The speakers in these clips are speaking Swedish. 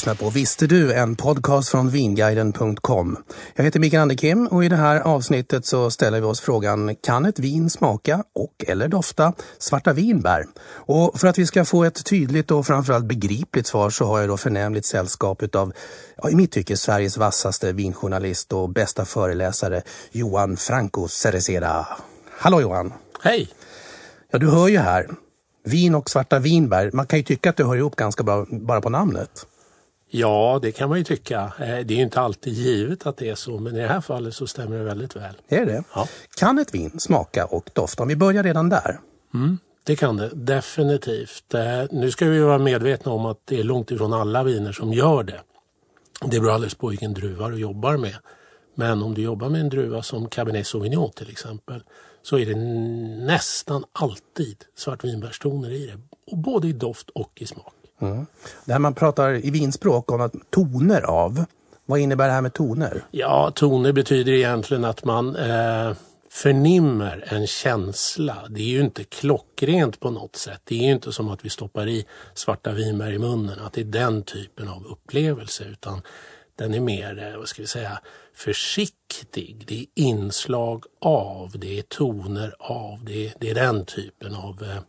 lyssnar på Visste du? En podcast från vinguiden.com. Jag heter Mikael Anderkim och i det här avsnittet så ställer vi oss frågan Kan ett vin smaka och eller dofta svarta vinbär? Och för att vi ska få ett tydligt och framförallt begripligt svar så har jag då förnämligt sällskap utav, ja, i mitt tycke, Sveriges vassaste vinjournalist och bästa föreläsare Johan Franco Cereceda. Hallå Johan! Hej! Ja, du hör ju här. Vin och svarta vinbär, man kan ju tycka att det hör ihop ganska bra bara på namnet. Ja, det kan man ju tycka. Eh, det är ju inte alltid givet att det är så, men i det här fallet så stämmer det väldigt väl. Är det? Ja. Kan ett vin smaka och dofta? Om vi börjar redan där. Mm, det kan det definitivt. Eh, nu ska vi vara medvetna om att det är långt ifrån alla viner som gör det. Det beror alldeles på vilken druva du jobbar med. Men om du jobbar med en druva som Cabernet Sauvignon till exempel så är det nästan alltid svartvinbärstoner i det. Både i doft och i smak. Mm. Det här man pratar i vinspråk om att toner av. Vad innebär det här med toner? Ja, toner betyder egentligen att man eh, förnimmer en känsla. Det är ju inte klockrent på något sätt. Det är ju inte som att vi stoppar i svarta vinbär i munnen, att det är den typen av upplevelse utan den är mer, eh, vad ska vi säga, försiktig. Det är inslag av, det är toner av, det är, det är den typen av eh,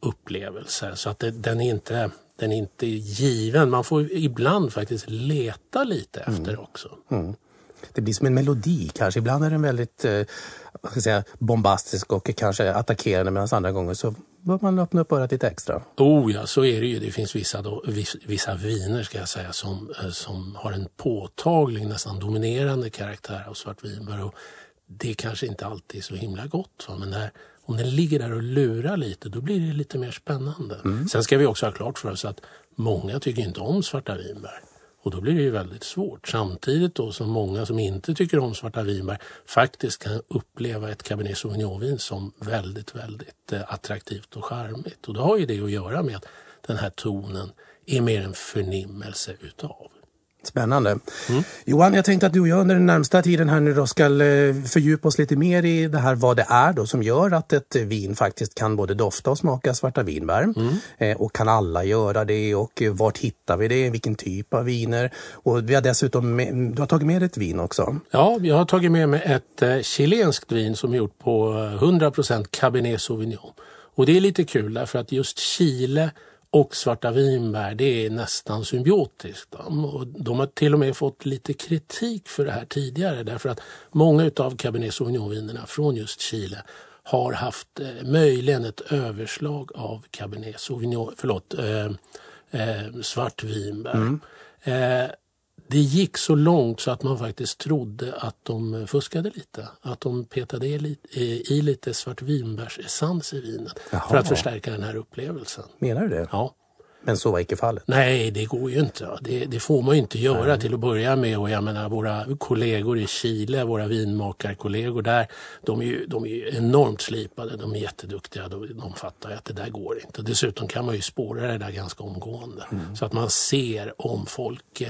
upplevelse. Så att det, den, är inte, den är inte given. Man får ibland faktiskt leta lite efter mm. också. Mm. Det blir som en melodi kanske. Ibland är den väldigt eh, vad ska säga, bombastisk och kanske attackerande medan andra gånger så bör man öppna upp örat lite extra. Oh ja, så är det ju. Det finns vissa, då, vissa viner ska jag säga som, eh, som har en påtaglig, nästan dominerande karaktär av svartvinbär. Och det kanske inte alltid är så himla gott. Va? Men när, om den ligger där och lurar lite, då blir det lite mer spännande. Mm. Sen ska vi också ha klart för oss att många tycker inte om svarta vinbär. Och då blir det ju väldigt svårt. Samtidigt då som många som inte tycker om svarta vinbär faktiskt kan uppleva ett Cabernet Sauvignon-vin som väldigt, väldigt eh, attraktivt och charmigt. Och då har ju det att göra med att den här tonen är mer en förnimmelse utav Spännande. Mm. Johan, jag tänkte att du och jag under den närmsta tiden här nu då ska eh, fördjupa oss lite mer i det här vad det är då som gör att ett vin faktiskt kan både dofta och smaka svarta vinbär. Mm. Eh, och kan alla göra det och eh, vart hittar vi det? Vilken typ av viner? Och vi har dessutom, med, du har tagit med ett vin också. Ja, jag har tagit med mig ett eh, chilenskt vin som är gjort på eh, 100% Cabernet Sauvignon. Och det är lite kul därför att just Chile och svarta vinbär det är nästan symbiotiskt. Och de har till och med fått lite kritik för det här tidigare därför att många utav Cabernet Sauvignon-vinerna från just Chile har haft eh, möjligen ett överslag av Cabernet Sauvignon, förlåt, eh, eh, svartvinbär. Mm. Eh, det gick så långt så att man faktiskt trodde att de fuskade lite. Att de petade i, lite svartvinbärsessens i vinet Jaha. för att förstärka den här upplevelsen. Menar du det? Ja. Men så var icke fallet? Nej, det går ju inte. Det, det får man ju inte göra Nej. till att börja med. Och jag menar våra kollegor i Chile, våra vinmakarkollegor där, de är, ju, de är ju enormt slipade. De är jätteduktiga. De, de fattar att det där går inte. Dessutom kan man ju spåra det där ganska omgående. Mm. Så att man ser om folk eh,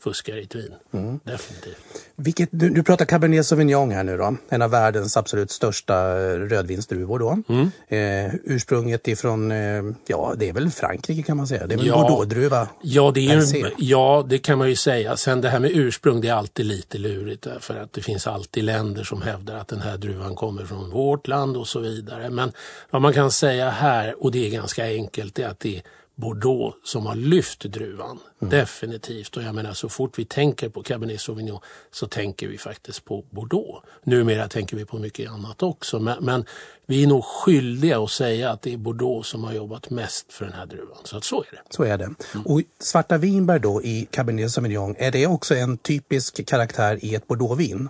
fuskar i ett vin. Mm. Definitivt. Vilket, du, du pratar Cabernet Sauvignon här nu då. En av världens absolut största eh, rödvinsdruvor då. Mm. Eh, ursprunget ifrån, eh, ja det är väl Frankrike kan man säga. Det är väl ja, Bordeaux-druva? Ja det, är, ja det kan man ju säga. Sen det här med ursprung det är alltid lite lurigt för att det finns alltid länder som hävdar att den här druvan kommer från vårt land och så vidare. Men vad man kan säga här, och det är ganska enkelt, är att det är Bordeaux som har lyft druvan. Mm. Definitivt. Och jag menar så fort vi tänker på Cabernet Sauvignon så tänker vi faktiskt på Bordeaux. Numera tänker vi på mycket annat också. Men, men, vi är nog skyldiga att säga att det är Bordeaux som har jobbat mest för den här druvan. Så att så är det. Så är det. Mm. Och svarta vinbär då i Cabernet Sauvignon, är det också en typisk karaktär i ett Bordeauxvin?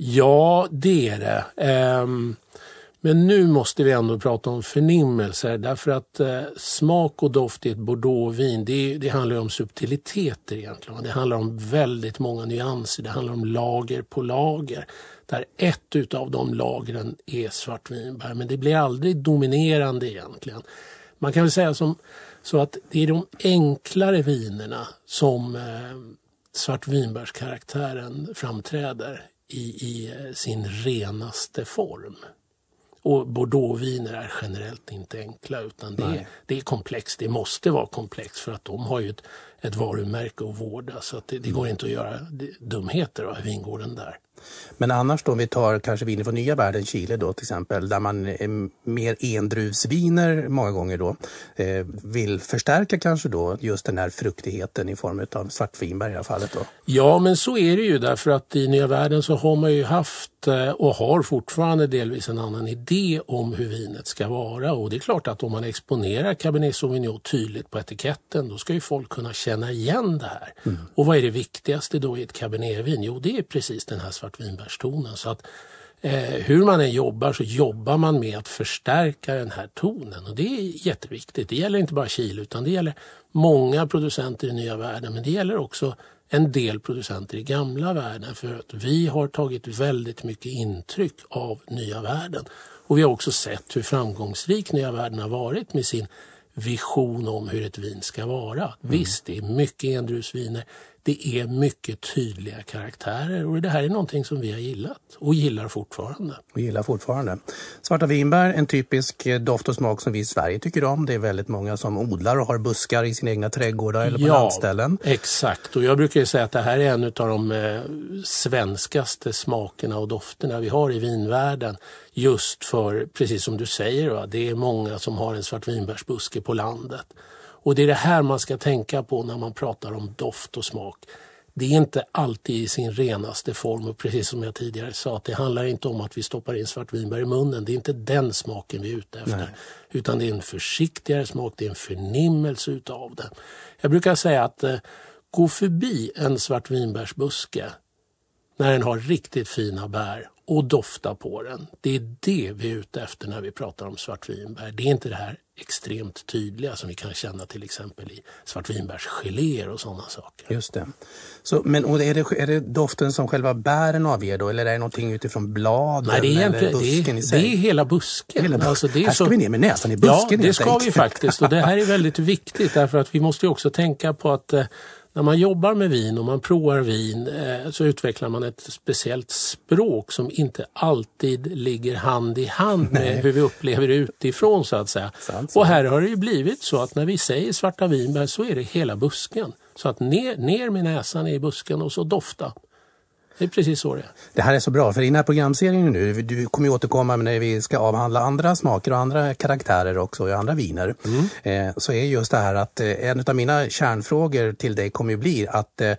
Ja, det är det. Um, men nu måste vi ändå prata om förnimmelser därför att eh, smak och doft i ett bordeauxvin det, det handlar om subtiliteter egentligen. Det handlar om väldigt många nyanser, det handlar om lager på lager. Där ett utav de lagren är svartvinbär men det blir aldrig dominerande egentligen. Man kan väl säga som, så att det är de enklare vinerna som eh, svartvinbärskaraktären framträder i, i eh, sin renaste form. Och bordeauxviner är generellt inte enkla utan det är, det är komplext. Det måste vara komplext för att de har ju ett, ett varumärke att vårda så det, det går inte att göra dumheter av vingården där. Men annars då, om vi tar kanske viner från nya världen, Chile då till exempel, där man är mer endruvsviner många gånger då, eh, vill förstärka kanske då just den här fruktigheten i form av svartvinbär i det här fallet då? Ja, men så är det ju därför att i nya världen så har man ju haft eh, och har fortfarande delvis en annan idé om hur vinet ska vara och det är klart att om man exponerar Cabernet Sauvignon tydligt på etiketten då ska ju folk kunna känna känna igen det här. Mm. Och vad är det viktigaste då i ett Cabernetvin? Jo, det är precis den här svartvinbärstonen. Så att eh, hur man än jobbar så jobbar man med att förstärka den här tonen och det är jätteviktigt. Det gäller inte bara Chile utan det gäller många producenter i nya världen men det gäller också en del producenter i gamla världen för att vi har tagit väldigt mycket intryck av nya världen. Och vi har också sett hur framgångsrik nya världen har varit med sin vision om hur ett vin ska vara. Mm. Visst, det är mycket endruvsviner, det är mycket tydliga karaktärer och det här är någonting som vi har gillat och gillar fortfarande. Och gillar fortfarande. Svarta vinbär, en typisk doft och smak som vi i Sverige tycker om. Det är väldigt många som odlar och har buskar i sina egna trädgårdar eller på ja, landställen. exakt. Och jag brukar säga att det här är en av de eh, svenskaste smakerna och dofterna vi har i vinvärlden. Just för, precis som du säger, va? det är många som har en svartvinbärsbuske på landet. Och det är det här man ska tänka på när man pratar om doft och smak. Det är inte alltid i sin renaste form och precis som jag tidigare sa, att det handlar inte om att vi stoppar in svartvinbär i munnen. Det är inte den smaken vi är ute efter. Nej. Utan det är en försiktigare smak, det är en förnimmelse utav det. Jag brukar säga att eh, gå förbi en svartvinbärsbuske när den har riktigt fina bär och dofta på den. Det är det vi är ute efter när vi pratar om svartvinbär. Det är inte det här extremt tydliga som vi kan känna till exempel i svartvinbärsgeléer och sådana saker. Just det. Så, men och är, det, är det doften som själva bären avger då eller är det någonting utifrån bladen Nej, det är eller busken det, i sig? Det är hela busken. Hela, alltså, det är här ska så... vi ner med näsan i busken Ja, det ska vi faktiskt och det här är väldigt viktigt därför att vi måste också tänka på att eh, när man jobbar med vin och man provar vin eh, så utvecklar man ett speciellt språk som inte alltid ligger hand i hand med Nej. hur vi upplever det utifrån så att säga. Sant, och här har det ju blivit så att när vi säger svarta vinbär så är det hela busken. Så att ner, ner med näsan i busken och så dofta. Det är precis så det är. Det här är så bra, för i den här programserien nu, du kommer ju återkomma när vi ska avhandla andra smaker och andra karaktärer också, och andra viner. Mm. Eh, så är just det här att eh, en av mina kärnfrågor till dig kommer ju bli att eh,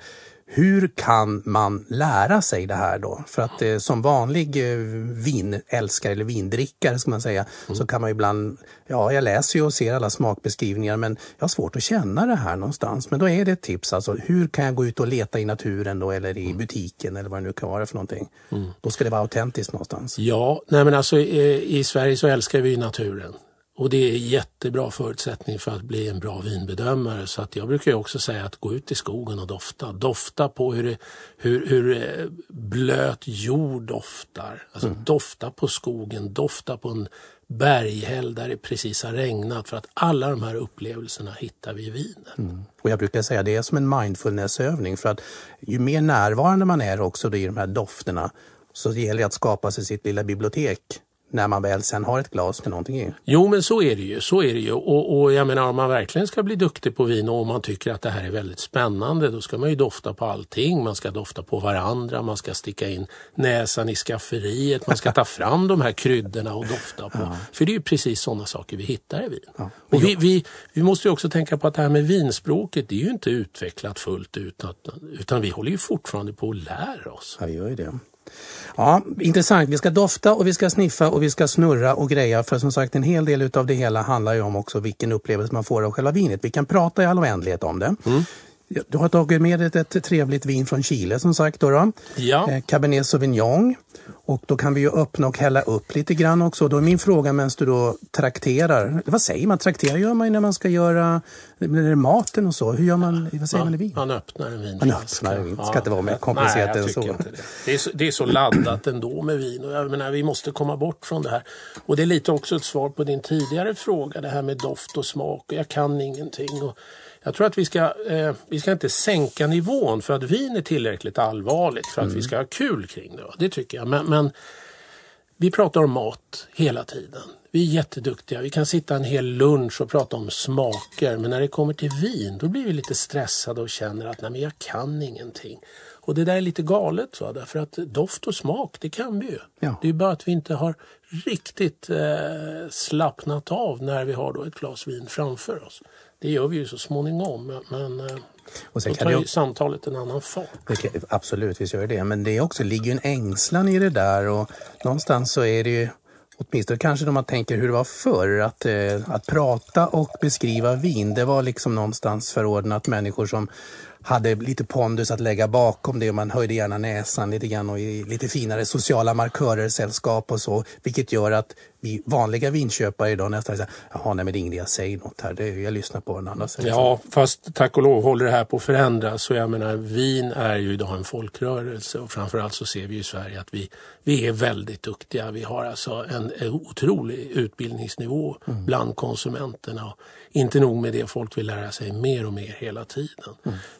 hur kan man lära sig det här då? För att eh, som vanlig eh, vinälskare eller vindrickare ska man säga mm. så kan man ibland, ja jag läser ju och ser alla smakbeskrivningar men jag har svårt att känna det här någonstans. Men då är det ett tips alltså, hur kan jag gå ut och leta i naturen då eller i mm. butiken eller vad det nu kan vara för någonting. Mm. Då ska det vara autentiskt någonstans. Ja, nej men alltså i, i Sverige så älskar vi naturen. Och det är jättebra förutsättning för att bli en bra vinbedömare. Så att jag brukar också säga att gå ut i skogen och dofta. Dofta på hur, hur, hur eh, blöt jord doftar. Alltså mm. dofta på skogen, dofta på en berghäll där det precis har regnat. För att alla de här upplevelserna hittar vi i vinet. Mm. Och jag brukar säga att det är som en mindfulnessövning. För att ju mer närvarande man är också i de här dofterna så det gäller det att skapa sig sitt lilla bibliotek när man väl sen har ett glas med någonting i. Jo men så är det ju. Så är det ju. Och, och jag menar om man verkligen ska bli duktig på vin och om man tycker att det här är väldigt spännande då ska man ju dofta på allting. Man ska dofta på varandra, man ska sticka in näsan i skafferiet, man ska ta fram de här kryddorna och dofta på. Ja. För det är ju precis sådana saker vi hittar i vin. Ja. Och vi, vi, vi måste ju också tänka på att det här med vinspråket det är ju inte utvecklat fullt ut utan vi håller ju fortfarande på att lära oss. Ja, vi gör ju det. Ja, intressant. Vi ska dofta och vi ska sniffa och vi ska snurra och greja för som sagt en hel del av det hela handlar ju om också vilken upplevelse man får av själva vinet. Vi kan prata i all oändlighet om det. Mm. Du har tagit med dig ett trevligt vin från Chile som sagt. Då, då. Ja. Eh, Cabernet Sauvignon. Och då kan vi ju öppna och hälla upp lite grann också. Då är min fråga medan du då trakterar. Vad säger man? Traktera gör man ju när man ska göra när maten och så. Hur gör man? Vad säger man i vin? Man öppnar en vinflaska. Man öppnar en vin. Det ska inte vara mer komplicerat än så. Inte det. Det, är så. det är så laddat ändå med vin. Och jag menar, vi måste komma bort från det här. Och det är lite också ett svar på din tidigare fråga. Det här med doft och smak. Jag kan ingenting. Och jag tror att vi ska, eh, vi ska inte sänka nivån för att vin är tillräckligt allvarligt för att mm. vi ska ha kul kring det. Det tycker jag. Men, men vi pratar om mat hela tiden. Vi är jätteduktiga. Vi kan sitta en hel lunch och prata om smaker. Men när det kommer till vin då blir vi lite stressade och känner att nej, men jag kan ingenting. Och det där är lite galet. Va? Därför att doft och smak, det kan vi ju. Ja. Det är bara att vi inte har riktigt eh, slappnat av när vi har då ett glas vin framför oss. Det gör vi ju så småningom. Men, eh, Och sen då kan tar ju samtalet en annan fart. Det kan, absolut, visst gör det det. Men det är också, ligger ju en ängslan i det där och någonstans så är det ju Åtminstone kanske när man tänker hur det var förr, att, eh, att prata och beskriva vin, det var liksom någonstans förordnat människor som hade lite pondus att lägga bakom det och man höjde gärna näsan lite grann och i lite finare sociala markörer, sällskap och så. Vilket gör att vi vanliga vinköpare idag nästan säger, jaha nej men det är ingen jag säger något här, det, jag lyssnar på andra säger. Ja, fast tack och lov håller det här på att förändras. Så jag menar, vin är ju idag en folkrörelse och framförallt så ser vi i Sverige att vi, vi är väldigt duktiga. Vi har alltså en, en otrolig utbildningsnivå bland konsumenterna. Och inte nog med det, folk vill lära sig mer och mer hela tiden.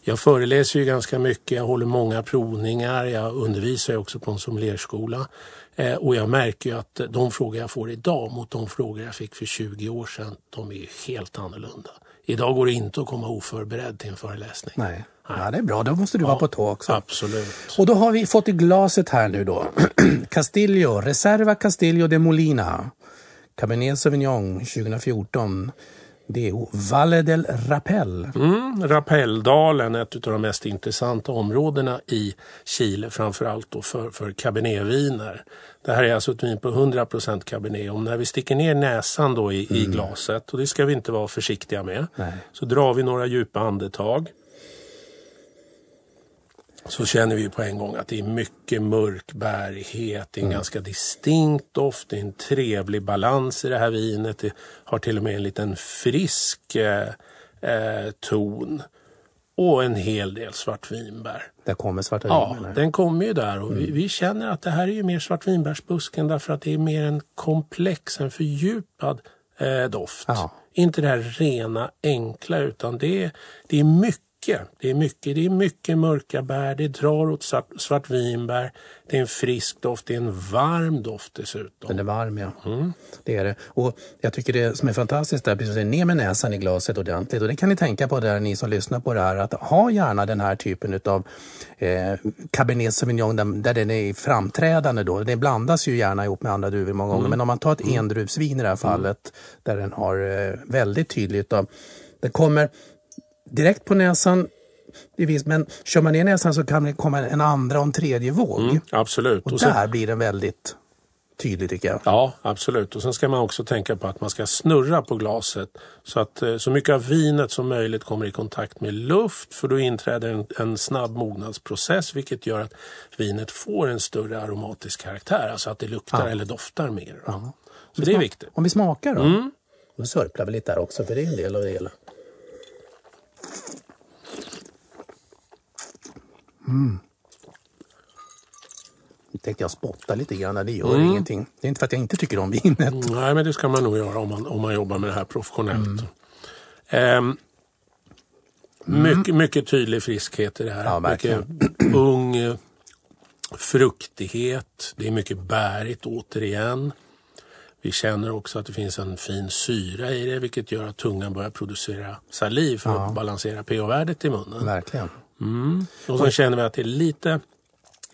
Jag föreläser ju ganska mycket, jag håller många provningar, jag undervisar ju också på en sommelierskola. Eh, och jag märker ju att de frågor jag får idag mot de frågor jag fick för 20 år sedan, de är ju helt annorlunda. Idag går det inte att komma oförberedd till en föreläsning. Nej. Ja, det är bra, då måste du vara på tå också. Absolut. Och då har vi fått i glaset här nu då. Castillo, Reserva Castillo de Molina. Cabernet Sauvignon 2014. Det är Valle del Rapel. Mm, Rapelldalen är ett av de mest intressanta områdena i Chile, framförallt då för, för cabernetviner. Det här är alltså ett vin på 100% cabernet. Om när vi sticker ner näsan då i, i glaset, och det ska vi inte vara försiktiga med, Nej. så drar vi några djupa andetag. Så känner vi på en gång att det är mycket mörk bärighet, det är en ganska distinkt doft, det är en trevlig balans i det här vinet. Det har till och med en liten frisk eh, eh, ton och en hel del svartvinbär. Där kommer svarta Ja, vinen. här. den kommer ju där och vi, vi känner att det här är ju mer svartvinbärsbusken därför att det är mer en komplex, en fördjupad eh, doft. Ja. Inte det här rena enkla utan det är, det är mycket. Det är mycket, det är mycket mörka bär, det drar åt svart, svartvinbär, det är en frisk doft, det är en varm doft dessutom. Den är varm, ja. Det är det. Och jag tycker det som är fantastiskt är precis ner med näsan i glaset ordentligt. Och det kan ni tänka på där ni som lyssnar på det här. Att ha gärna den här typen av eh, Cabernet Sauvignon där, där den är framträdande. Då. Det blandas ju gärna ihop med andra druvor många gånger. Men om man tar ett endruvsvin i det här fallet där den har eh, väldigt tydligt. Då, det kommer direkt på näsan. Visst, men kör man ner näsan så kan det komma en andra och en tredje våg. Mm, absolut. Och Och sen- där blir den väldigt tydlig tycker jag. Ja, absolut. Och sen ska man också tänka på att man ska snurra på glaset så att eh, så mycket av vinet som möjligt kommer i kontakt med luft för då inträder en, en snabb mognadsprocess vilket gör att vinet får en större aromatisk karaktär, alltså att det luktar eller doftar mer. va? Så det är viktigt. Om vi smakar då? Mm. Då sörplar vi lite där också, för det är en del av det hela. Mm. Nu tänkte jag spotta lite grann, det gör Mm. ingenting. Det är inte för att jag inte tycker om vinet. Nej, men det ska man nog göra om man, om man jobbar med det här professionellt. Ehm, mycket, mycket tydlig friskhet i det här. Ja, mycket ung eh, fruktighet. Det är mycket bärigt återigen. Vi känner också att det finns en fin syra i det vilket gör att tungan börjar producera saliv för att balansera pH-värdet i munnen. Verkligen. Mm. Och sen känner vi att det är lite,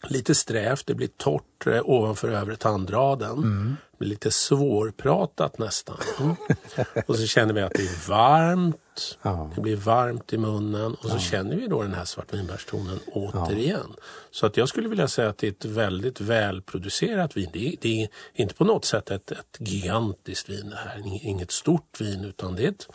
lite strävt, det blir torrt eh, ovanför övre tandraden. Det blir lite svårpratat nästan. Mm. och så känner vi att det är varmt, Ja. det blir varmt i munnen och så känner vi då den här svartvinbärstonen återigen. Så att jag skulle vilja säga att det är ett väldigt välproducerat vin. Det är, det är inte på något sätt ett, ett gigantiskt vin det här, inget stort vin utan det är ett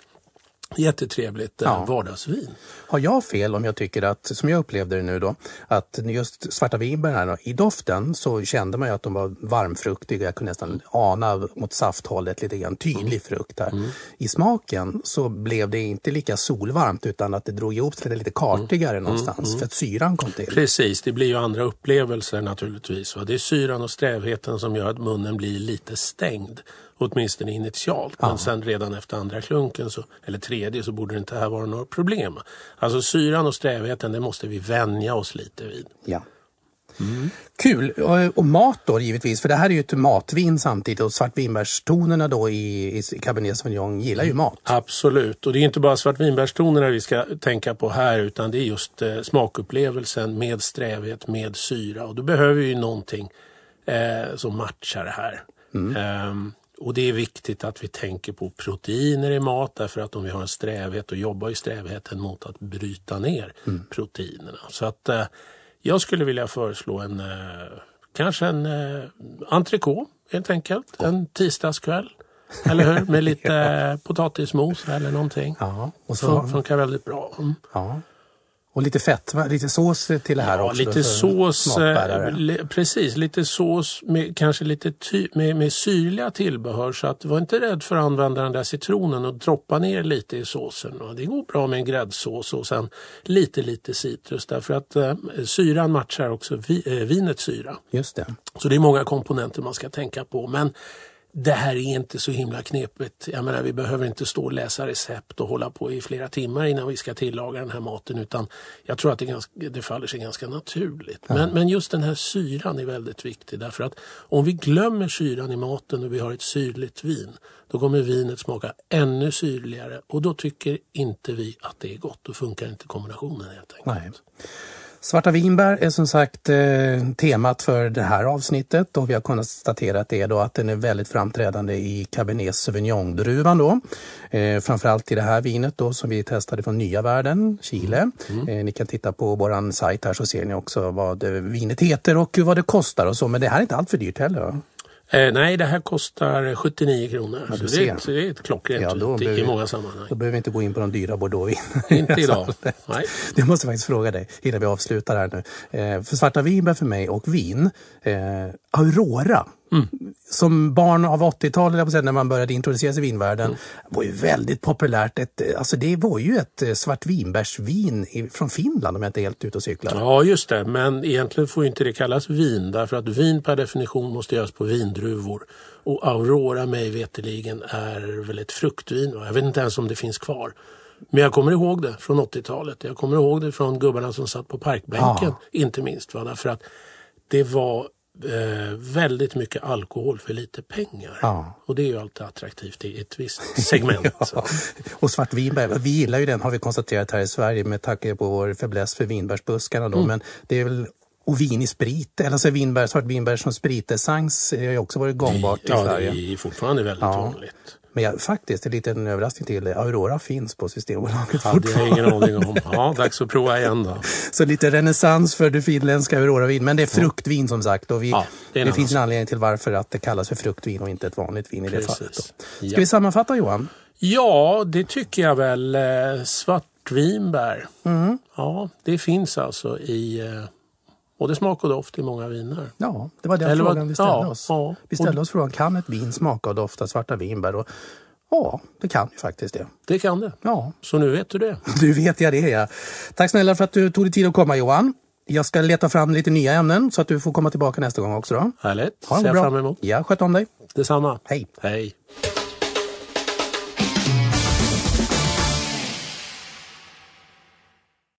jättetrevligt eh, Ja. vardagsvin. Har jag fel om jag tycker att, som jag upplevde det nu då, att just svarta vinbär här då, i doften så kände man ju att de var varmfruktiga. Jag kunde nästan ana mot safthållet lite grann, tydlig frukt här. I smaken så blev det inte lika solvarmt utan att det drog ihop sig lite kartigare någonstans för att syran kom till. Precis, det blir ju andra upplevelser naturligtvis. Va? Det är syran och strävheten som gör att munnen blir lite stängd. Åtminstone initialt. Men sen redan efter andra klunken, så, eller tredje, så borde det inte här vara några problem. Alltså syran och strävheten, det måste vi vänja oss lite vid. Ja. Kul! Och, och mat då givetvis, för det här är ju ett matvin samtidigt och svartvinbärstonerna då i, i Cabernet Sauvignon gillar ju mat. Absolut, och det är inte bara svartvinbärstonerna vi ska tänka på här utan det är just eh, smakupplevelsen med strävhet, med syra och då behöver vi ju någonting eh, som matchar det här. Ehm, och det är viktigt att vi tänker på proteiner i mat därför att om vi har en strävhet då jobbar ju strävheten mot att bryta ner proteinerna. Så att eh, jag skulle vilja föreslå en eh, kanske en eh, entrecote helt enkelt. En tisdagskväll. Eller hur? Med lite eh, potatismos eller någonting. Ja, och så, Fun- Funkar väldigt bra. Mm. ja. Och lite fett, lite sås till det här Ja, också. lite sås, eh, precis, lite sås med kanske lite ty, med, med syrliga tillbehör så att var inte rädd för att använda den där citronen och droppa ner lite i såsen. Och det går bra med en gräddsås och sen lite lite citrus därför att eh, syran matchar också vi, eh, vinets syra. Just det. Så det är många komponenter man ska tänka på. Men det här är inte så himla knepigt. Jag menar, vi behöver inte stå och läsa recept och hålla på i flera timmar innan vi ska tillaga den här maten. Utan jag tror att det, ganska, det faller sig ganska naturligt. Men, men just den här syran är väldigt viktig. Därför att om vi glömmer syran i maten och vi har ett syrligt vin. Då kommer vinet smaka ännu syrligare och då tycker inte vi att det är gott. Då funkar inte kombinationen helt enkelt. Nej. Svarta vinbär är som sagt eh, temat för det här avsnittet och vi har konstaterat det då att den är väldigt framträdande i Cabernet Sauvignon-druvan då. Eh, framförallt i det här vinet då som vi testade från Nya Världen, Chile. Eh, ni kan titta på våran sajt här så ser ni också vad vinet heter och vad det kostar och så. Men det här är inte allt för dyrt heller. Eh, nej, det här kostar 79 kronor. Ja, så, det, är- så det är ett klockrent Ja, då behöver i vi- många sammanhang. Då behöver vi inte gå in på de dyra bordeauxvin. Inte idag. Nej. Det måste jag faktiskt fråga dig innan vi avslutar här nu. Eh, för svarta vinbär för mig och vin, eh, Aurora. Mm. Som barn av 80-talet, jag på att säga, när man började introducera sig i vinvärlden, Mm. var ju väldigt populärt. Ett, alltså det var ju ett eh, svartvinbärsvin från Finland om jag inte är helt ute och cyklar. Ja, just det. Men egentligen får ju inte det kallas vin därför att vin per definition måste göras på vindruvor. Och Aurora mig veterligen är väl ett fruktvin. Jag vet inte ens om det finns kvar. Men jag kommer ihåg det från 80-talet. Jag kommer ihåg det från gubbarna som satt på parkbänken. Ja. Inte minst. Va? Därför att det var eh, väldigt mycket alkohol för lite pengar. Ja. Och det är ju alltid attraktivt i ett visst segment. Ja. Och svartvinbär, vi gillar ju den har vi konstaterat här i Sverige med tanke på vår fäbless för vinbärsbuskarna Mm. då. Men det är väl och vin i sprit, eller alltså vinbär, svartvinbär som spritessens har ju också varit gångbart i ja, det Sverige. är fortfarande väldigt Ja. vanligt. Men jag, faktiskt, en liten överraskning till, Aurora finns på Systembolaget Hade jag ingen aning om. Ja, dags att prova igen då. Så lite renässans för det finländska Aurora-vin. Men det är fruktvin som sagt. Och vi, Ja, det det finns en anledning till varför att det kallas för fruktvin och inte ett vanligt vin i det fallet. Då. Ska Ja. vi sammanfatta Johan? Ja, det tycker jag väl. Eh, svartvinbär. Mm. Ja, det finns alltså i eh, både smak och doft i många viner. Ja, det var den Eller frågan vi ställde ja, oss. ja. Vi ställde oss frågan, kan ett vin smaka och dofta svarta vinbär? Och, ja, det kan ju faktiskt det. Det kan det. Ja, Så nu vet du det. du vet jag det ja. Tack snälla för att du tog dig tid att komma Johan. Jag ska leta fram lite nya ämnen så att du får komma tillbaka nästa gång också. Då. Härligt. Ha det Ser bra. fram emot. Ja, sköt om dig. Detsamma. Hej. Hej.